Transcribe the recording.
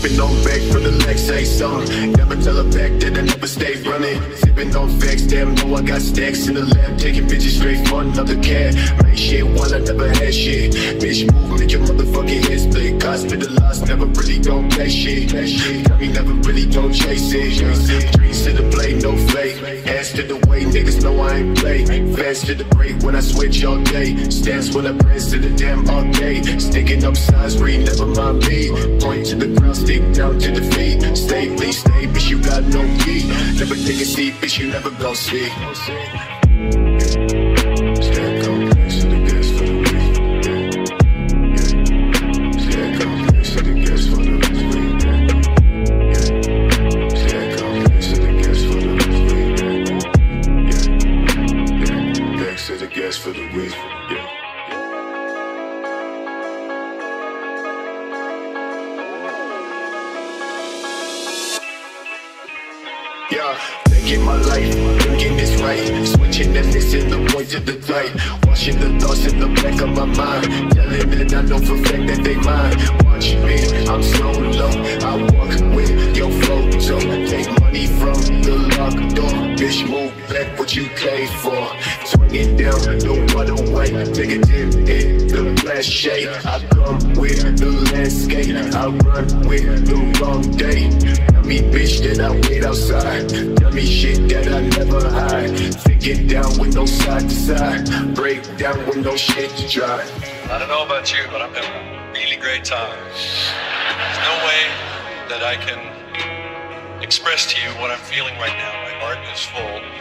on back for the legs, say something. Never tell a back that I never stay running. Sipping on facts, damn, know I got stacks in the lab. Taking bitches straight for another cat. Make shit while I never had shit. Bitch, move, make your motherfucking head split. Loss, never really don't play shit. Got me never really don't chase it. Dreams to the blade, no fake. To the way, niggas know I ain't play. Fast to the break when I switch all day. Stance when I press to the damn all day. Sticking up signs, read, never mind me. Point to the ground, stick down to the feet. Stay, please stay, bitch, you got no key. Never take a seat, bitch, you never gon' see. Yeah, thinking my life, thinking it's right. Switching and missing the point to the light. Washing the thoughts in the back of my mind. Telling that I know for fact that they mine. Watch me, I'm so Bitch, move back what you came for. Swing it down, no other way. Negative in the flash shade. I come with the landscape. I run with the wrong day. Tell me bitch that I wait outside. Tell me shit that I never hide. Take it down with no side to side. Break down with no shit to dry. I don't know about you, but I'm having a really great time. There's no way that I can express to you what I'm feeling right now. Heart is full.